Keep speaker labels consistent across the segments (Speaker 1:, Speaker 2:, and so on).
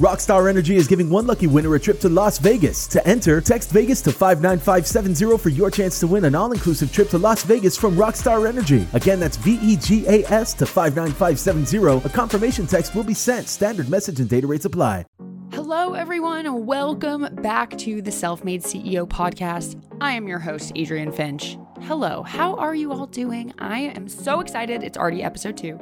Speaker 1: Rockstar Energy is giving one lucky winner a trip to Las Vegas. To enter, text Vegas to 59570 for your chance to win an all inclusive trip to Las Vegas from Rockstar Energy. Again, that's V E G A S to 59570. A confirmation text will be sent. Standard message and data rates apply.
Speaker 2: Hello, everyone. Welcome back to the Self Made CEO podcast. I am your host, Adrienne Finch. Hello, how are you all doing? I am so excited. It's already episode two.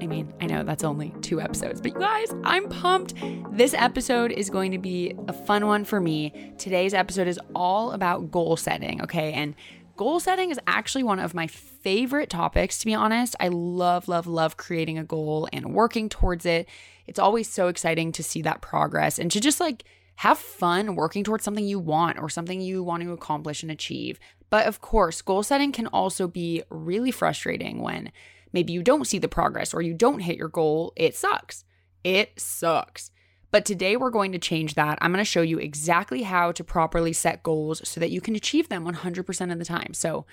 Speaker 2: I mean, I know that's only two episodes, but you guys, I'm pumped. This episode is going to be a fun one for me. Today's episode is all about goal setting, okay? And goal setting is actually one of my favorite topics, to be honest. I love, love, love creating a goal and working towards it. It's always so exciting to see that progress and to just like have fun working towards something you want or something you want to accomplish and achieve. But of course, goal setting can also be really frustrating when maybe you don't see the progress or you don't hit your goal, it sucks. It sucks. But today we're going to change that. I'm going to show you exactly how to properly set goals so that you can achieve them 100% of the time. So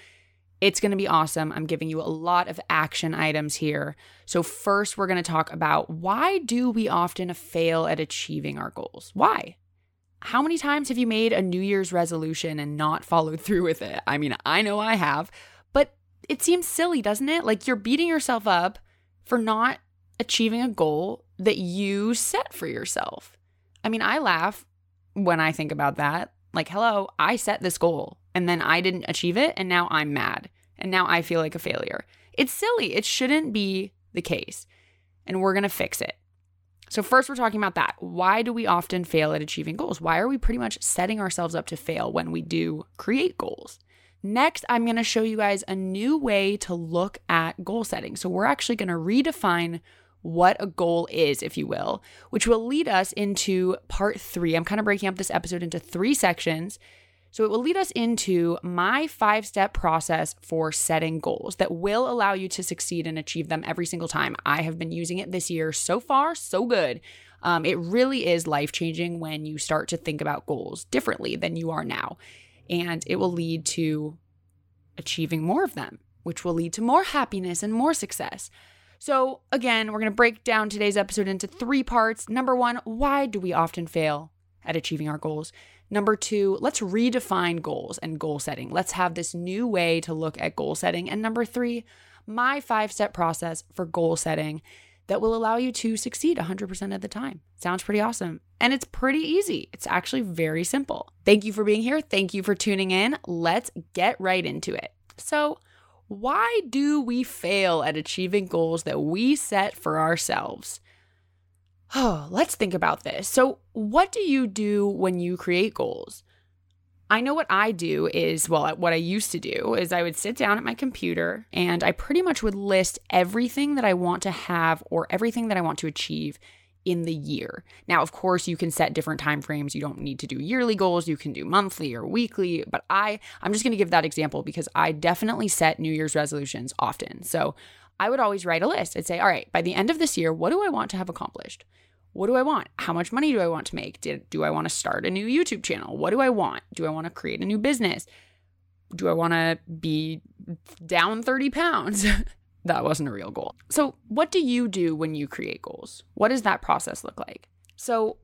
Speaker 2: it's going to be awesome. I'm giving you a lot of action items here. So first we're going to talk about why do we often fail at achieving our goals? Why? How many times have you made a New Year's resolution and not followed through with it? I mean, I know I have it seems silly, doesn't it? Like you're beating yourself up for not achieving a goal that you set for yourself. I mean, I laugh when I think about that. Like, hello, I set this goal and then I didn't achieve it and now I'm mad and now I feel like a failure. It's silly. It shouldn't be the case. And we're going to fix it. So, first, we're talking about that. Why do we often fail at achieving goals? Why are we pretty much setting ourselves up to fail when we do create goals? Next, I'm going to show you guys a new way to look at goal setting. So, we're actually going to redefine what a goal is, if you will, which will lead us into part three. I'm kind of breaking up this episode into three sections. So, it will lead us into my five step process for setting goals that will allow you to succeed and achieve them every single time. I have been using it this year. So far, so good. Um, it really is life changing when you start to think about goals differently than you are now and it will lead to achieving more of them, which will lead to more happiness and more success. So, again, we're going to break down today's episode into three parts. Number one, why do we often fail at achieving our goals? Number two, let's redefine goals and goal setting. Let's have this new way to look at goal setting. And number three, my five step process for goal setting that will allow you to succeed 100% of the time. Sounds pretty awesome. And it's pretty easy. It's actually very simple. Thank you for being here. Thank you for tuning in. Let's get right into it. So, why do we fail at achieving goals that we set for ourselves? Oh, let's think about this. So, what do you do when you create goals? I know what I do is, well, uh, what I used to do is I would sit down at my computer and I pretty much would list everything that I want to have or everything that I want to achieve in the year. Now, of course, you can set different time frames. You don't need to do yearly goals. You can do monthly or weekly, but I I'm just going to give that example because I definitely set New Year's resolutions often. So, I would always write a list. I'd say, "All right, by the end of this year, what do I want to have accomplished?" What do I want? How much money do I want to make? Do I want to start a new YouTube channel? What do I want? Do I want to create a new business? Do I want to be down 30 pounds? that wasn't a real goal. So, what do you do when you create goals? What does that process look like? So,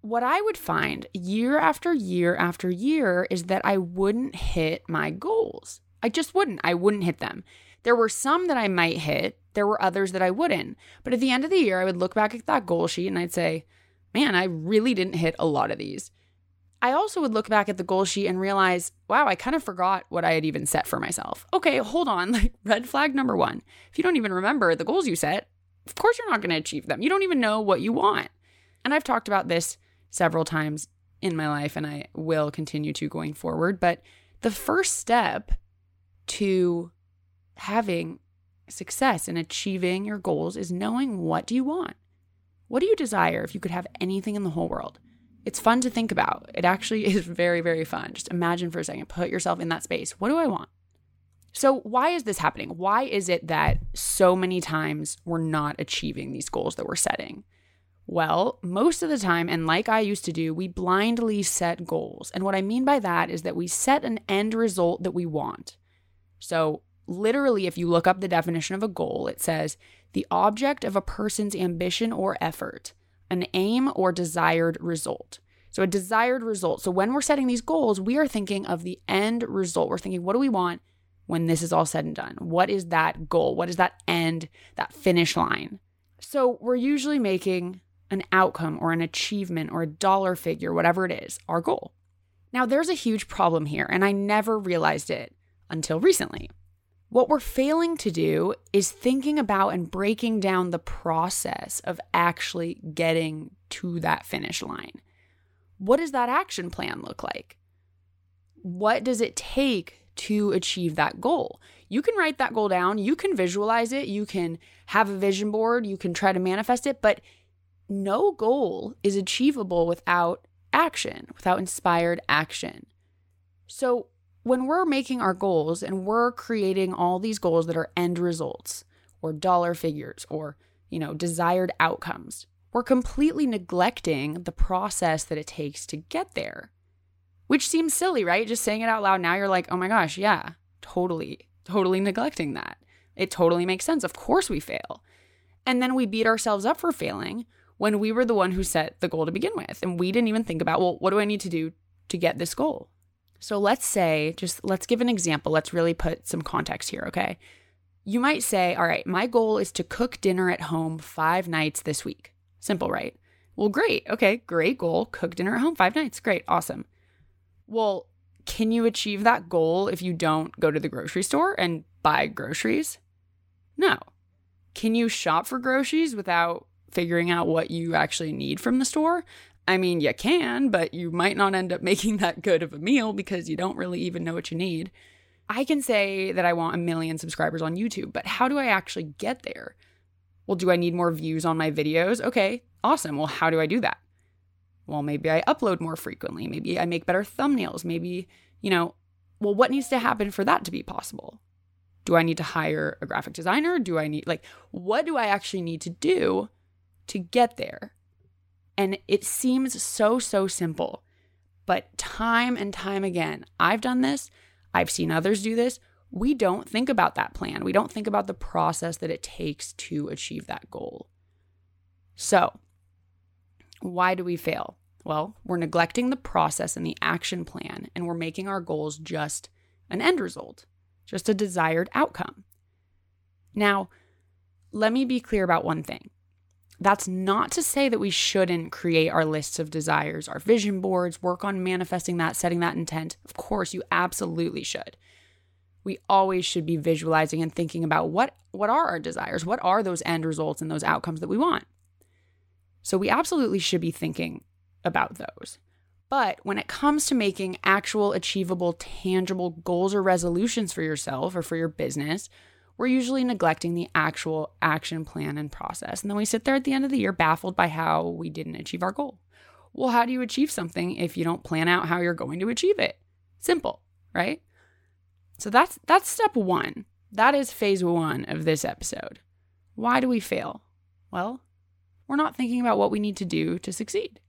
Speaker 2: what I would find year after year after year is that I wouldn't hit my goals. I just wouldn't. I wouldn't hit them. There were some that I might hit, there were others that I wouldn't. But at the end of the year, I would look back at that goal sheet and I'd say, man, I really didn't hit a lot of these. I also would look back at the goal sheet and realize, wow, I kind of forgot what I had even set for myself. Okay, hold on. Like, red flag number one. If you don't even remember the goals you set, of course you're not going to achieve them. You don't even know what you want. And I've talked about this several times in my life, and I will continue to going forward. But the first step to having success in achieving your goals is knowing what do you want? What do you desire if you could have anything in the whole world? It's fun to think about. It actually is very, very fun. Just imagine for a second, put yourself in that space. What do I want? So, why is this happening? Why is it that so many times we're not achieving these goals that we're setting? Well, most of the time, and like I used to do, we blindly set goals. And what I mean by that is that we set an end result that we want. So, literally, if you look up the definition of a goal, it says the object of a person's ambition or effort. an aim or desired result. So, a desired result. So, when we're setting these goals, we are thinking of the end result. We're thinking, what do we want when this is all said and done? What is that goal? What is that end, that finish line? So, we're usually making an outcome or an achievement or a dollar figure, whatever it is, our goal. Now, there's a huge problem here, and I never realized it until recently. What we're failing to do is thinking about and breaking down the process of actually getting to that finish line. What does that action plan look like? What does it take to achieve that goal? You can write that goal down, you can visualize it, you can have a vision board, you can try to manifest it, but no goal is achievable without action, without inspired action. So, when we're making our goals and we're creating all these goals that are end results or dollar figures or, you know, desired outcomes, we're completely neglecting the process that it takes to get there. Which seems silly, right? Just saying it out loud now, you're like, oh my gosh, yeah, totally, totally neglecting that. It totally makes sense. Of course we fail. And then we beat ourselves up for failing when we were the one who set the goal to begin with. And we didn't even think about, well, what do I need to do to get this goal? So let's say, just let's give an example. Let's really put some context here, okay? You might say, all right, my goal is to cook dinner at home five nights this week. Simple, right? Well, great. Okay, great goal. Cook dinner at home five nights. Great. Awesome. Well, can you achieve that goal if you don't go to the grocery store and buy groceries? No. Can you shop for groceries without figuring out what you actually need from the store? I mean, you can, but you might not end up making that good of a meal because you don't really even know what you need. I can say that I want a million subscribers on YouTube, but how do I actually get there? Well, do I need more views on my videos? Okay, awesome. Well, how do I do that? Well, maybe I upload more frequently. Maybe I make better thumbnails. Maybe, you know, well, what needs to happen for that to be possible? Do I need to hire a graphic designer? Do I need, like, what do I actually need to do to get there? And it seems so, so simple. But time and time again, I've done this, I've seen others do this. We don't think about that plan. We don't think about the process that it takes to achieve that goal. So, why do we fail? Well, we're neglecting the process and the action plan, and we're making our goals just an end result, just a desired outcome. Now, let me be clear about one thing. That's not to say that we shouldn't create our lists of desires, our vision boards, work on manifesting that, setting that intent. Of course, you absolutely should. We always should be visualizing and thinking about what what are our desires? What are those end results and those outcomes that we want? So we absolutely should be thinking about those. But when it comes to making actual achievable tangible goals or resolutions for yourself or for your business, we're usually neglecting the actual action plan and process. And then we sit there at the end of the year baffled by how we didn't achieve our goal. Well, how do you achieve something if you don't plan out how you're going to achieve it? Simple, right? So that's that's step 1. That is phase 1 of this episode. Why do we fail? Well, we're not thinking about what we need to do to succeed.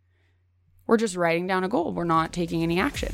Speaker 2: We're just writing down a goal. We're not taking any action.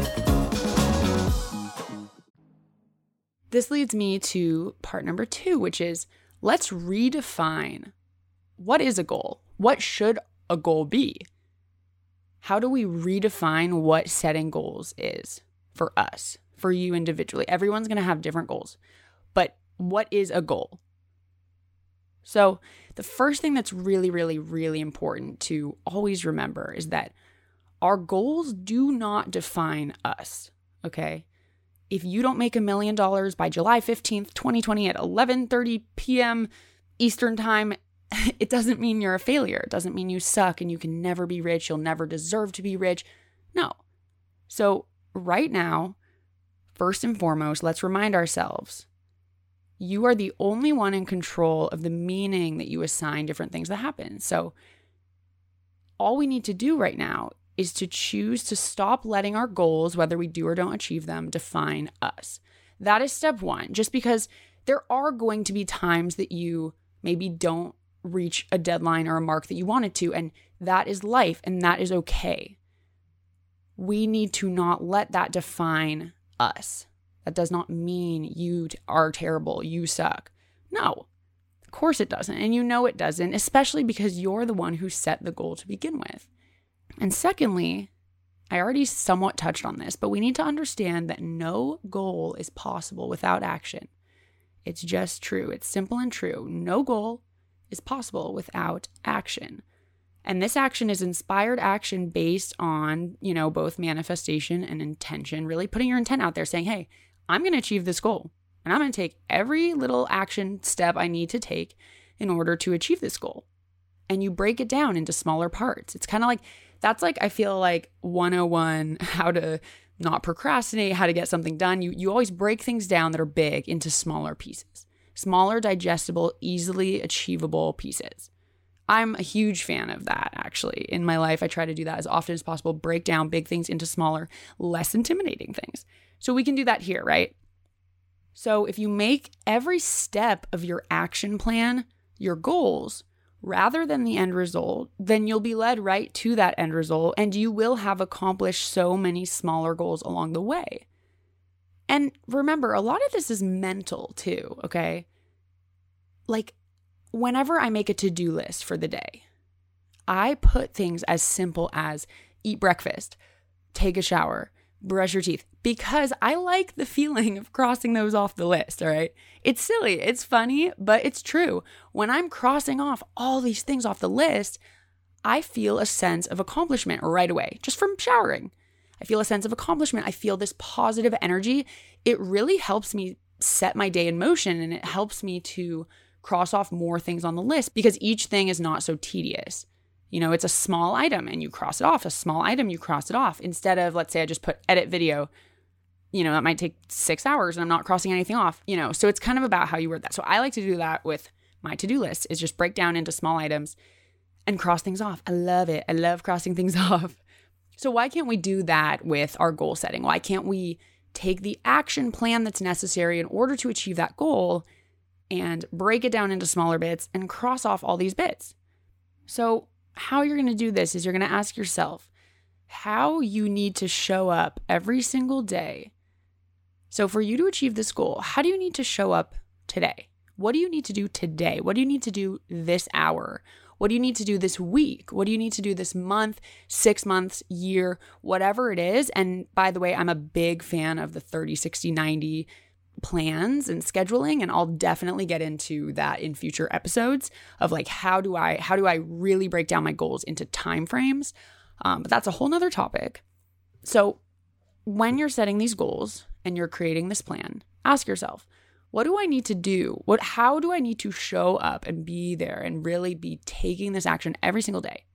Speaker 2: This leads me to part number two, which is let's redefine what is a goal? What should a goal be? How do we redefine what setting goals is for us, for you individually? Everyone's going to have different goals, but what is a goal? So, the first thing that's really, really, really important to always remember is that our goals do not define us, okay? If you don't make a million dollars by July 15th, 2020 at 11:30 p.m. Eastern Time, it doesn't mean you're a failure. It doesn't mean you suck and you can never be rich, you'll never deserve to be rich. No. So, right now, first and foremost, let's remind ourselves You are the only one in control of the meaning that you assign different things that happen. So, all we need to do right now is to choose to stop letting our goals, whether we do or don't achieve them, define us. That is step one, just because there are going to be times that you maybe don't reach a deadline or a mark that you wanted to, and that is life and that is okay. We need to not let that define us. That does not mean you are terrible, you suck. No, of course it doesn't. And you know it doesn't, especially because you're the one who set the goal to begin with. And secondly, I already somewhat touched on this, but we need to understand that no goal is possible without action. It's just true. It's simple and true. No goal is possible without action. And this action is inspired action based on, you know, both manifestation and intention, really putting your intent out there saying, hey, I'm going to achieve this goal. And I'm going to take every little action step I need to take in order to achieve this goal. And you break it down into smaller parts. It's kind of like, that's like, I feel like 101 how to not procrastinate, how to get something done. You, you always break things down that are big into smaller pieces, smaller, digestible, easily achievable pieces. I'm a huge fan of that actually. In my life, I try to do that as often as possible, break down big things into smaller, less intimidating things. So we can do that here, right? So if you make every step of your action plan your goals rather than the end result, then you'll be led right to that end result and you will have accomplished so many smaller goals along the way. And remember, a lot of this is mental too, okay? Like, whenever I make a to do list for the day, I put things as simple as eat breakfast, take a shower, brush your teeth, because I like the feeling of crossing those off the list. All right. It's silly, it's funny, but it's true. When I'm crossing off all these things off the list, I feel a sense of accomplishment right away just from showering. I feel a sense of accomplishment. I feel this positive energy. It really helps me set my day in motion and it helps me to cross off more things on the list because each thing is not so tedious. You know, it's a small item and you cross it off, a small item, you cross it off. Instead of, let's say, I just put edit video, you know, that might take six hours and I'm not crossing anything off, you know. So it's kind of about how you word that. So I like to do that with my to do list, is just break down into small items and cross things off. I love it. I love crossing things off. So why can't we do that with our goal setting? Why can't we take the action plan that's necessary in order to achieve that goal and break it down into smaller bits and cross off all these bits. So, how you're going to do this is you're going to ask yourself how you need to show up every single day. So, for you to achieve this goal, how do you need to show up today? What do you need to do today? What do you need to do this hour? What do you need to do this week? What do you need to do this month, six months, year, whatever it is? And by the way, I'm a big fan of the 30, 60, 90 plans and scheduling and I'll definitely get into that in future episodes of like how do I how do I really break down my goals into time frames um, but that's a whole nother topic. So when you're setting these goals and you're creating this plan ask yourself what do I need to do? What how do I need to show up and be there and really be taking this action every single day?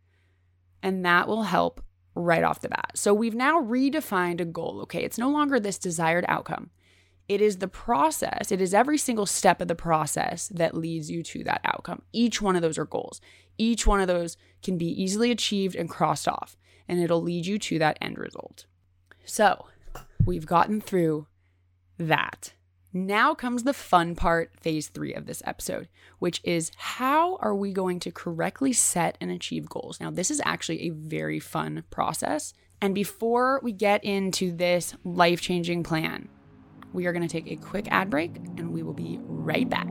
Speaker 2: And that will help right off the bat. So we've now redefined a goal. Okay it's no longer this desired outcome it is the process, it is every single step of the process that leads you to that outcome. Each one of those are goals. Each one of those can be easily achieved and crossed off, and it'll lead you to that end result. So, we've gotten through that. Now comes the fun part, phase three of this episode, which is how are we going to correctly set and achieve goals? Now, this is actually a very fun process. And before we get into this life changing plan, we are going to take a quick ad break and we will be right back.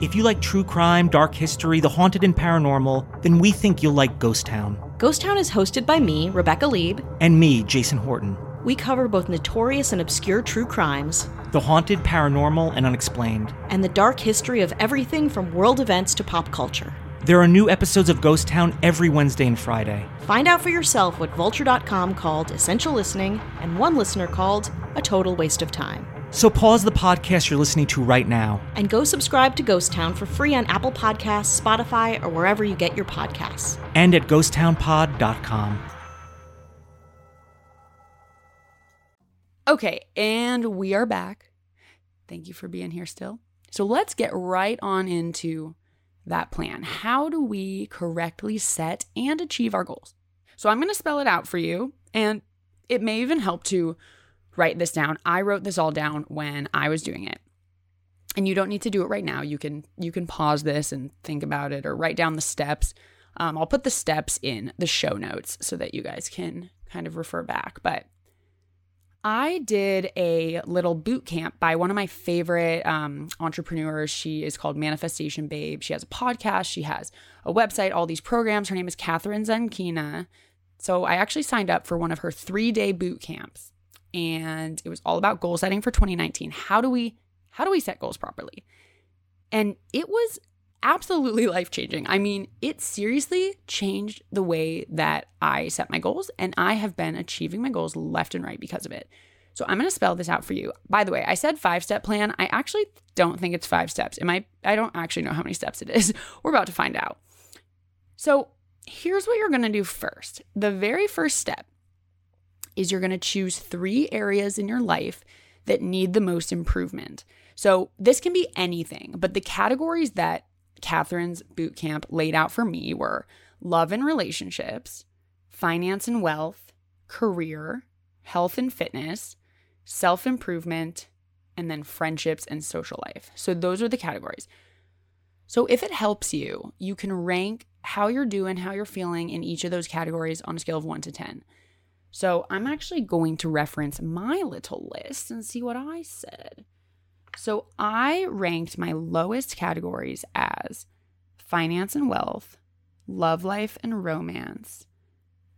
Speaker 3: If you like true crime, dark history, the haunted, and paranormal, then we think you'll like Ghost Town.
Speaker 4: Ghost Town is hosted by me, Rebecca Lavoie.
Speaker 3: And me, Jason Horton.
Speaker 4: We cover both notorious and obscure true crimes,
Speaker 3: the haunted, paranormal, and unexplained,
Speaker 4: and the dark history of everything from world events to pop culture.
Speaker 3: There are new episodes of Ghost Town every Wednesday and Friday.
Speaker 4: Find out for yourself what Vulture.com called essential listening and one listener called a total waste of time.
Speaker 3: So pause the podcast you're listening to right now.
Speaker 4: And go subscribe to Ghost Town for free on Apple Podcasts, Spotify, or wherever you get your podcasts.
Speaker 3: And at ghosttownpod.com.
Speaker 2: Okay, and we are back. Thank you for being here still. So let's get right on into that plan. How do we correctly set and achieve our goals? So I'm going to spell it out for you, and it may even help to write this down. I wrote this all down when I was doing it. And you don't need to do it right now. You can you can pause this and think about it or write down the steps. Um, I'll put the steps in the show notes so that you guys can kind of refer back. But I did a little boot camp by one of my favorite um, entrepreneurs. She is called Manifestation Babe. She has a podcast, she has a website, all these programs. Her name is Kathrin Zenkina. So I actually signed up for one of her three day boot camps, and it was all about goal setting for 2019. How do we how do we set goals properly? And it was absolutely life changing. I mean, it seriously changed the way that I set my goals, and I have been achieving my goals left and right because of it. So I'm going to spell this out for you. By the way, I said five step plan. I actually don't think it's five steps. It might, I don't actually know how many steps it is. We're about to find out. So here's what you're going to do first. The very first step is you're going to choose three areas in your life that need the most improvement. So this can be anything, but the categories that Kathrin's boot camp laid out for me were love and relationships, finance and wealth, career, health and fitness, self improvement, and then friendships and social life. So those are the categories. So if it helps you, you can rank how you're doing, how you're feeling in each of those categories on a scale of 1 to 10. So I'm actually going to reference my little list and see what I said. So I ranked my lowest categories as finance and wealth, love life and romance,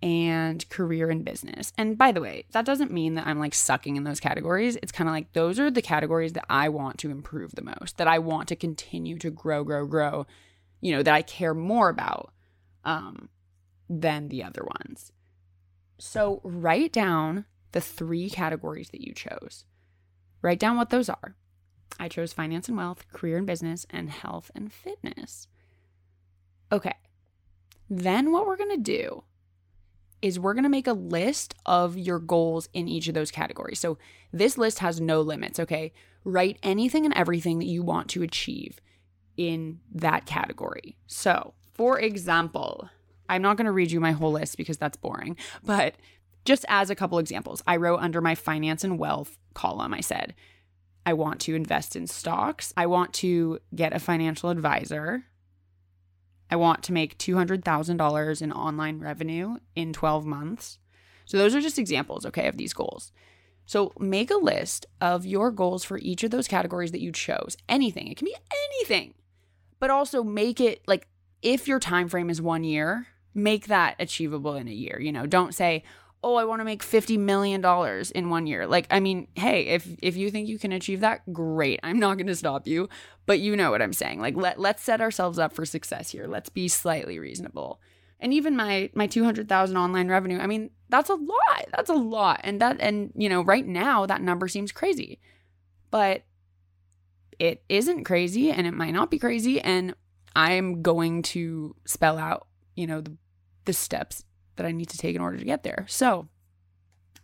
Speaker 2: and career and business. And by the way, that doesn't mean that I'm like sucking in those categories. It's kind of like those are the categories that I want to improve the most, that I want to continue to grow, grow, grow you know, that I care more about um, than the other ones. So write down the three categories that you chose. Write down what those are. I chose finance and wealth, career and business, and health and fitness. Okay. Then what we're going to do is we're going to make a list of your goals in each of those categories. So this list has no limits, okay? Write anything and everything that you want to achieve in that category. So, for example, I'm not going to read you my whole list because that's boring, but just as a couple examples, I wrote under my finance and wealth column, I said, I want to invest in stocks. I want to get a financial advisor. I want to make $200,000 in online revenue in 12 months. So, those are just examples, okay, of these goals. So, make a list of your goals for each of those categories that you chose. Anything, it can be anything but also make it like if your time frame is 1 year, make that achievable in a year, you know. Don't say, "Oh, I want to make 50 million dollars in 1 year." Like, I mean, hey, if if you think you can achieve that, great. I'm not going to stop you, but you know what I'm saying. Like let let's set ourselves up for success here. Let's be slightly reasonable. And even my my 200,000 online revenue, I mean, that's a lot. That's a lot. And that and you know, right now that number seems crazy. But it isn't crazy and it might not be crazy. And I'm going to spell out, you know, the, the steps that I need to take in order to get there. So,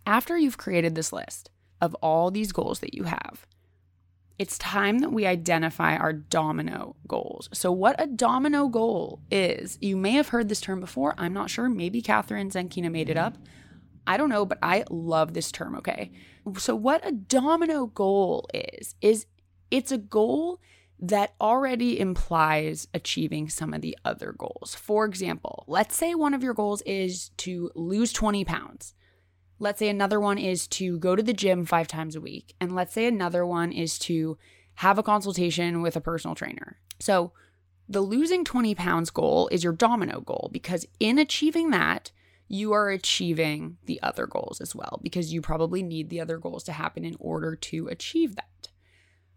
Speaker 2: after you've created this list of all these goals that you have, it's time that we identify our domino goals. So, what a domino goal is, you may have heard this term before. I'm not sure. Maybe Kathrin Zenkina made it mm-hmm. up. I don't know, but I love this term, okay? So, what a domino goal is, is it's a goal that already implies achieving some of the other goals. For example, let's say one of your goals is to lose 20 pounds. Let's say another one is to go to the gym five times a week. And let's say another one is to have a consultation with a personal trainer. So, the losing 20 pounds goal is your domino goal because in achieving that, you are achieving the other goals as well because you probably need the other goals to happen in order to achieve that.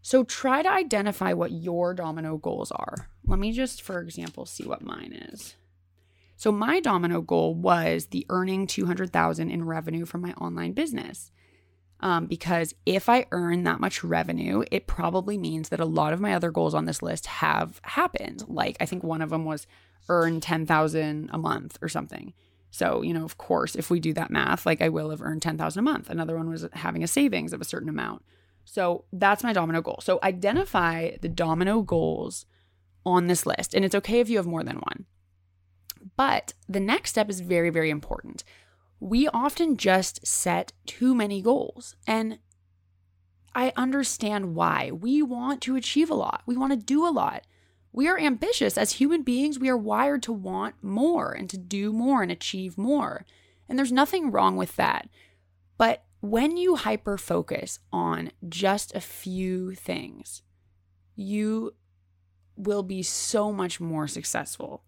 Speaker 2: So try to identify what your domino goals are. Let me just, for example, see what mine is. So my domino goal was the earning 200,000 in revenue from my online business. Um, because if I earn that much revenue, it probably means that a lot of my other goals on this list have happened. Like I think one of them was earn 10,000 a month or something. So, you know, of course, if we do that math, like I will have earned 10,000 a month. Another one was having a savings of a certain amount. So, that's my domino goal. So, identify the domino goals on this list. And it's okay if you have more than one. But the next step is very, very important. We often just set too many goals. And I understand why. We want to achieve a lot, we want to do a lot. We are ambitious. As human beings, we are wired to want more and to do more and achieve more. And there's nothing wrong with that. But when you hyper focus on just a few things, you will be so much more successful.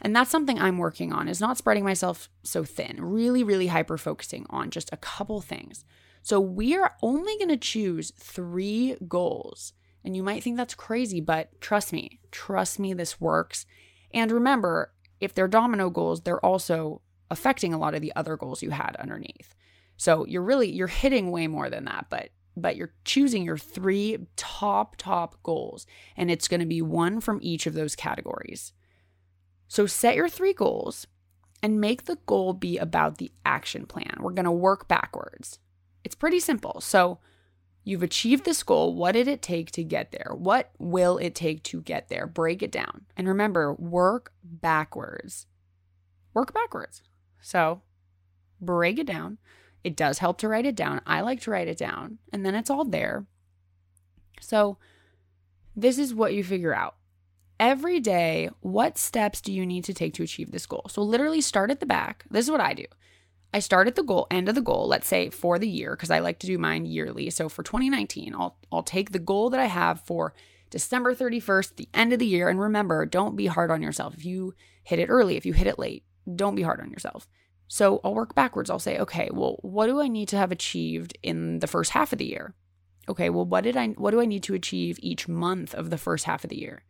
Speaker 2: And that's something I'm working on is not spreading myself so thin, really, really hyper focusing on just a couple things. So we are only going to choose three goals. And you might think that's crazy, but trust me, trust me, this works. And remember, if they're domino goals, they're also affecting a lot of the other goals you had underneath. So you're really you're hitting way more than that, but but you're choosing your three top top goals and it's going to be one from each of those categories. So set your three goals and make the goal be about the action plan. We're going to work backwards. It's pretty simple. So you've achieved this goal. What did it take to get there? What will it take to get there? Break it down. And remember, work backwards. Work backwards. So break it down. It does help to write it down. I like to write it down, and then it's all there. So this is what you figure out every day, what steps do you need to take to achieve this goal? So, literally start at the back. This is what I do. I start at the goal, end of the goal, let's say for the year, because I like to do mine yearly. So for 2019, I'll I'll take the goal that I have for December 31st, the end of the year. And remember, don't be hard on yourself. If you hit it early, if you hit it late, don't be hard on yourself. So I'll work backwards. I'll say, okay, well, what do I need to have achieved in the first half of the year? Okay, well, what did I what do I need to achieve each month of the first half of the year?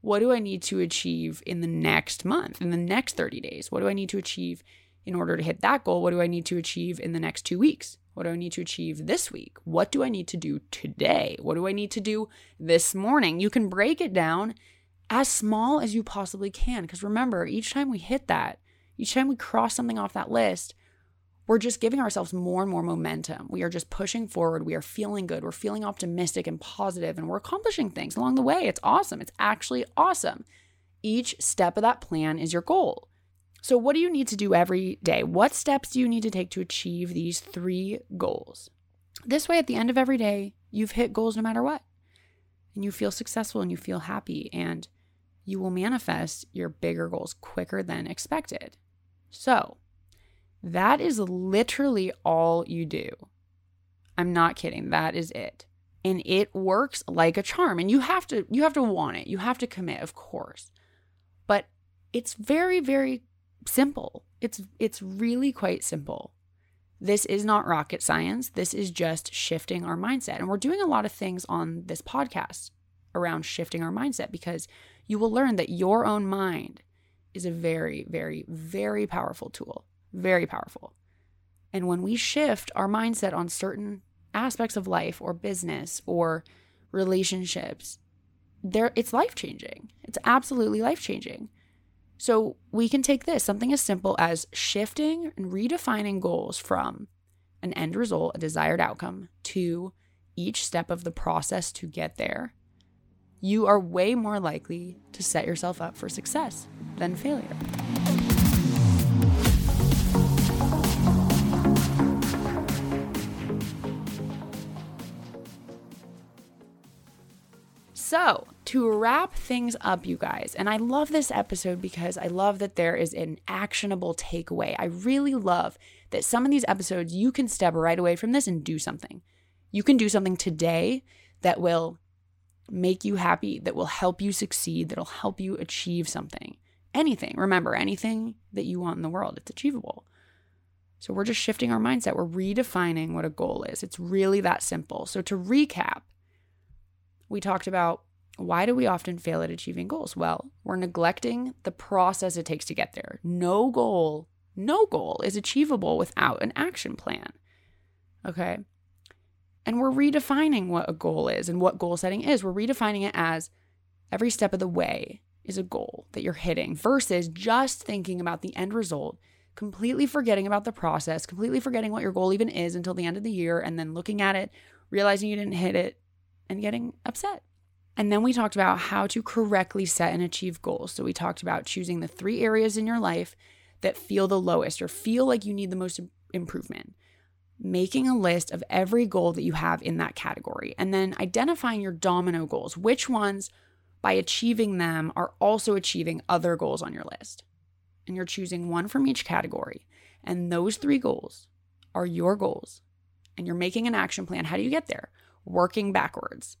Speaker 2: What do I need to achieve in the next month, in the next 30 days? What do I need to achieve in order to hit that goal? What do I need to achieve in the next two weeks? What do I need to achieve this week? What do I need to do today? What do I need to do this morning? You can break it down as small as you possibly can. Because remember, each time we hit that, each time we cross something off that list, we're just giving ourselves more and more momentum. We are just pushing forward. We are feeling good. We're feeling optimistic and positive, and we're accomplishing things along the way. It's awesome. It's actually awesome. Each step of that plan is your goal. So, what do you need to do every day? What steps do you need to take to achieve these three goals? This way, at the end of every day, you've hit goals no matter what. And you feel successful and you feel happy, and you will manifest your bigger goals quicker than expected. So, that is literally all you do. I'm not kidding. That is it. And it works like a charm. And you have to you have to want it. You have to commit, of course. But it's very very simple. It's it's really quite simple. This is not rocket science. This is just shifting our mindset. And we're doing a lot of things on this podcast around shifting our mindset because you will learn that your own mind is a very very very powerful tool. Very powerful. And when we shift our mindset on certain aspects of life or business or relationships, there it's life-changing. It's absolutely life-changing. So we can take this, something as simple as shifting and redefining goals from an end result, a desired outcome, to each step of the process to get there. You are way more likely to set yourself up for success than failure. So, to wrap things up, you guys, and I love this episode because I love that there is an actionable takeaway. I really love that some of these episodes you can step right away from this and do something. You can do something today that will make you happy, that will help you succeed, that'll help you achieve something. Anything. Remember, anything that you want in the world, it's achievable. So we're just shifting our mindset. We're redefining what a goal is. It's really that simple. So to recap, we talked about why do we often fail at achieving goals? Well, we're neglecting the process it takes to get there. No goal, no goal is achievable without an action plan. Okay. And we're redefining what a goal is and what goal setting is. We're redefining it as every step of the way is a goal that you're hitting versus just thinking about the end result, completely forgetting about the process, completely forgetting what your goal even is until the end of the year, and then looking at it, realizing you didn't hit it, and getting upset. And then we talked about how to correctly set and achieve goals. So we talked about choosing the three areas in your life that feel the lowest or feel like you need the most improvement making a list of every goal that you have in that category, and then identifying your domino goals. Which ones, by achieving them, are also achieving other goals on your list? And you're choosing one from each category. And those three goals are your goals. And you're making an action plan. How do you get there? Working backwards.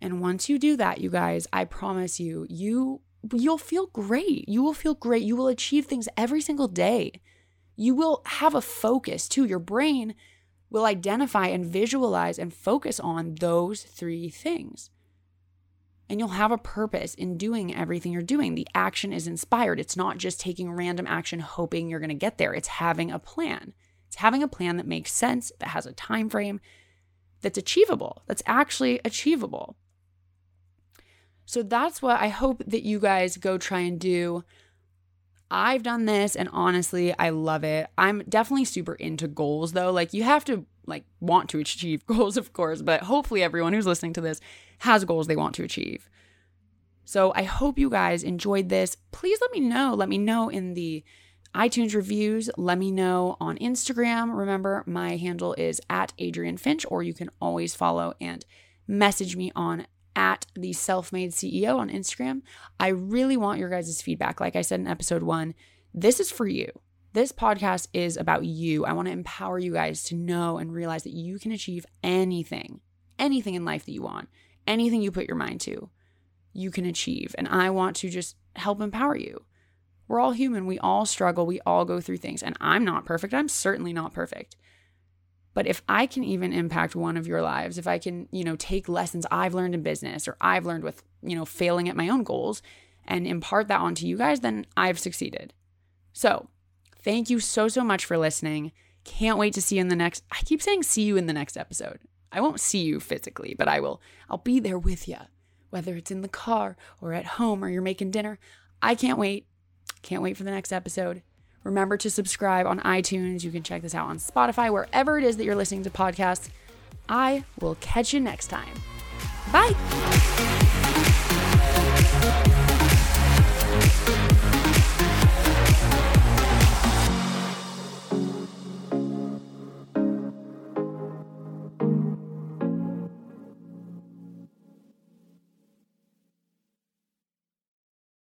Speaker 2: And once you do that, you guys, I promise you, you you'll feel great. You will feel great. You will achieve things every single day you will have a focus too. Your brain will identify and visualize and focus on those three things. And you'll have a purpose in doing everything you're doing. The action is inspired. It's not just taking random action hoping you're going to get there. It's having a plan. It's having a plan that makes sense, that has a time frame, that's achievable, that's actually achievable. So that's what I hope that you guys go try and do I've done this and honestly, I love it. I'm definitely super into goals though. Like you have to like want to achieve goals of course, but hopefully everyone who's listening to this has goals they want to achieve. So I hope you guys enjoyed this. Please let me know. Let me know in the iTunes reviews. Let me know on Instagram. Remember, my handle is at Adrienne Finch, or you can always follow and message me on at the self made CEO on Instagram. I really want your guys' feedback. Like I said in episode one, this is for you. This podcast is about you. I want to empower you guys to know and realize that you can achieve anything, anything in life that you want, anything you put your mind to, you can achieve. And I want to just help empower you. We're all human. We all struggle. We all go through things. And I'm not perfect. I'm certainly not perfect. But if I can even impact one of your lives, if I can, you know, take lessons I've learned in business or I've learned with, you know, failing at my own goals and impart that onto you guys, then I've succeeded. So, thank you so, so much for listening. Can't wait to see you in the next. I keep saying see you in the next episode. I won't see you physically, but I will. I'll be there with you, whether it's in the car or at home or you're making dinner. I can't wait. Can't wait for the next episode. Remember to subscribe on iTunes. You can check this out on Spotify, wherever it is that you're listening to podcasts. I will catch you next time. Bye.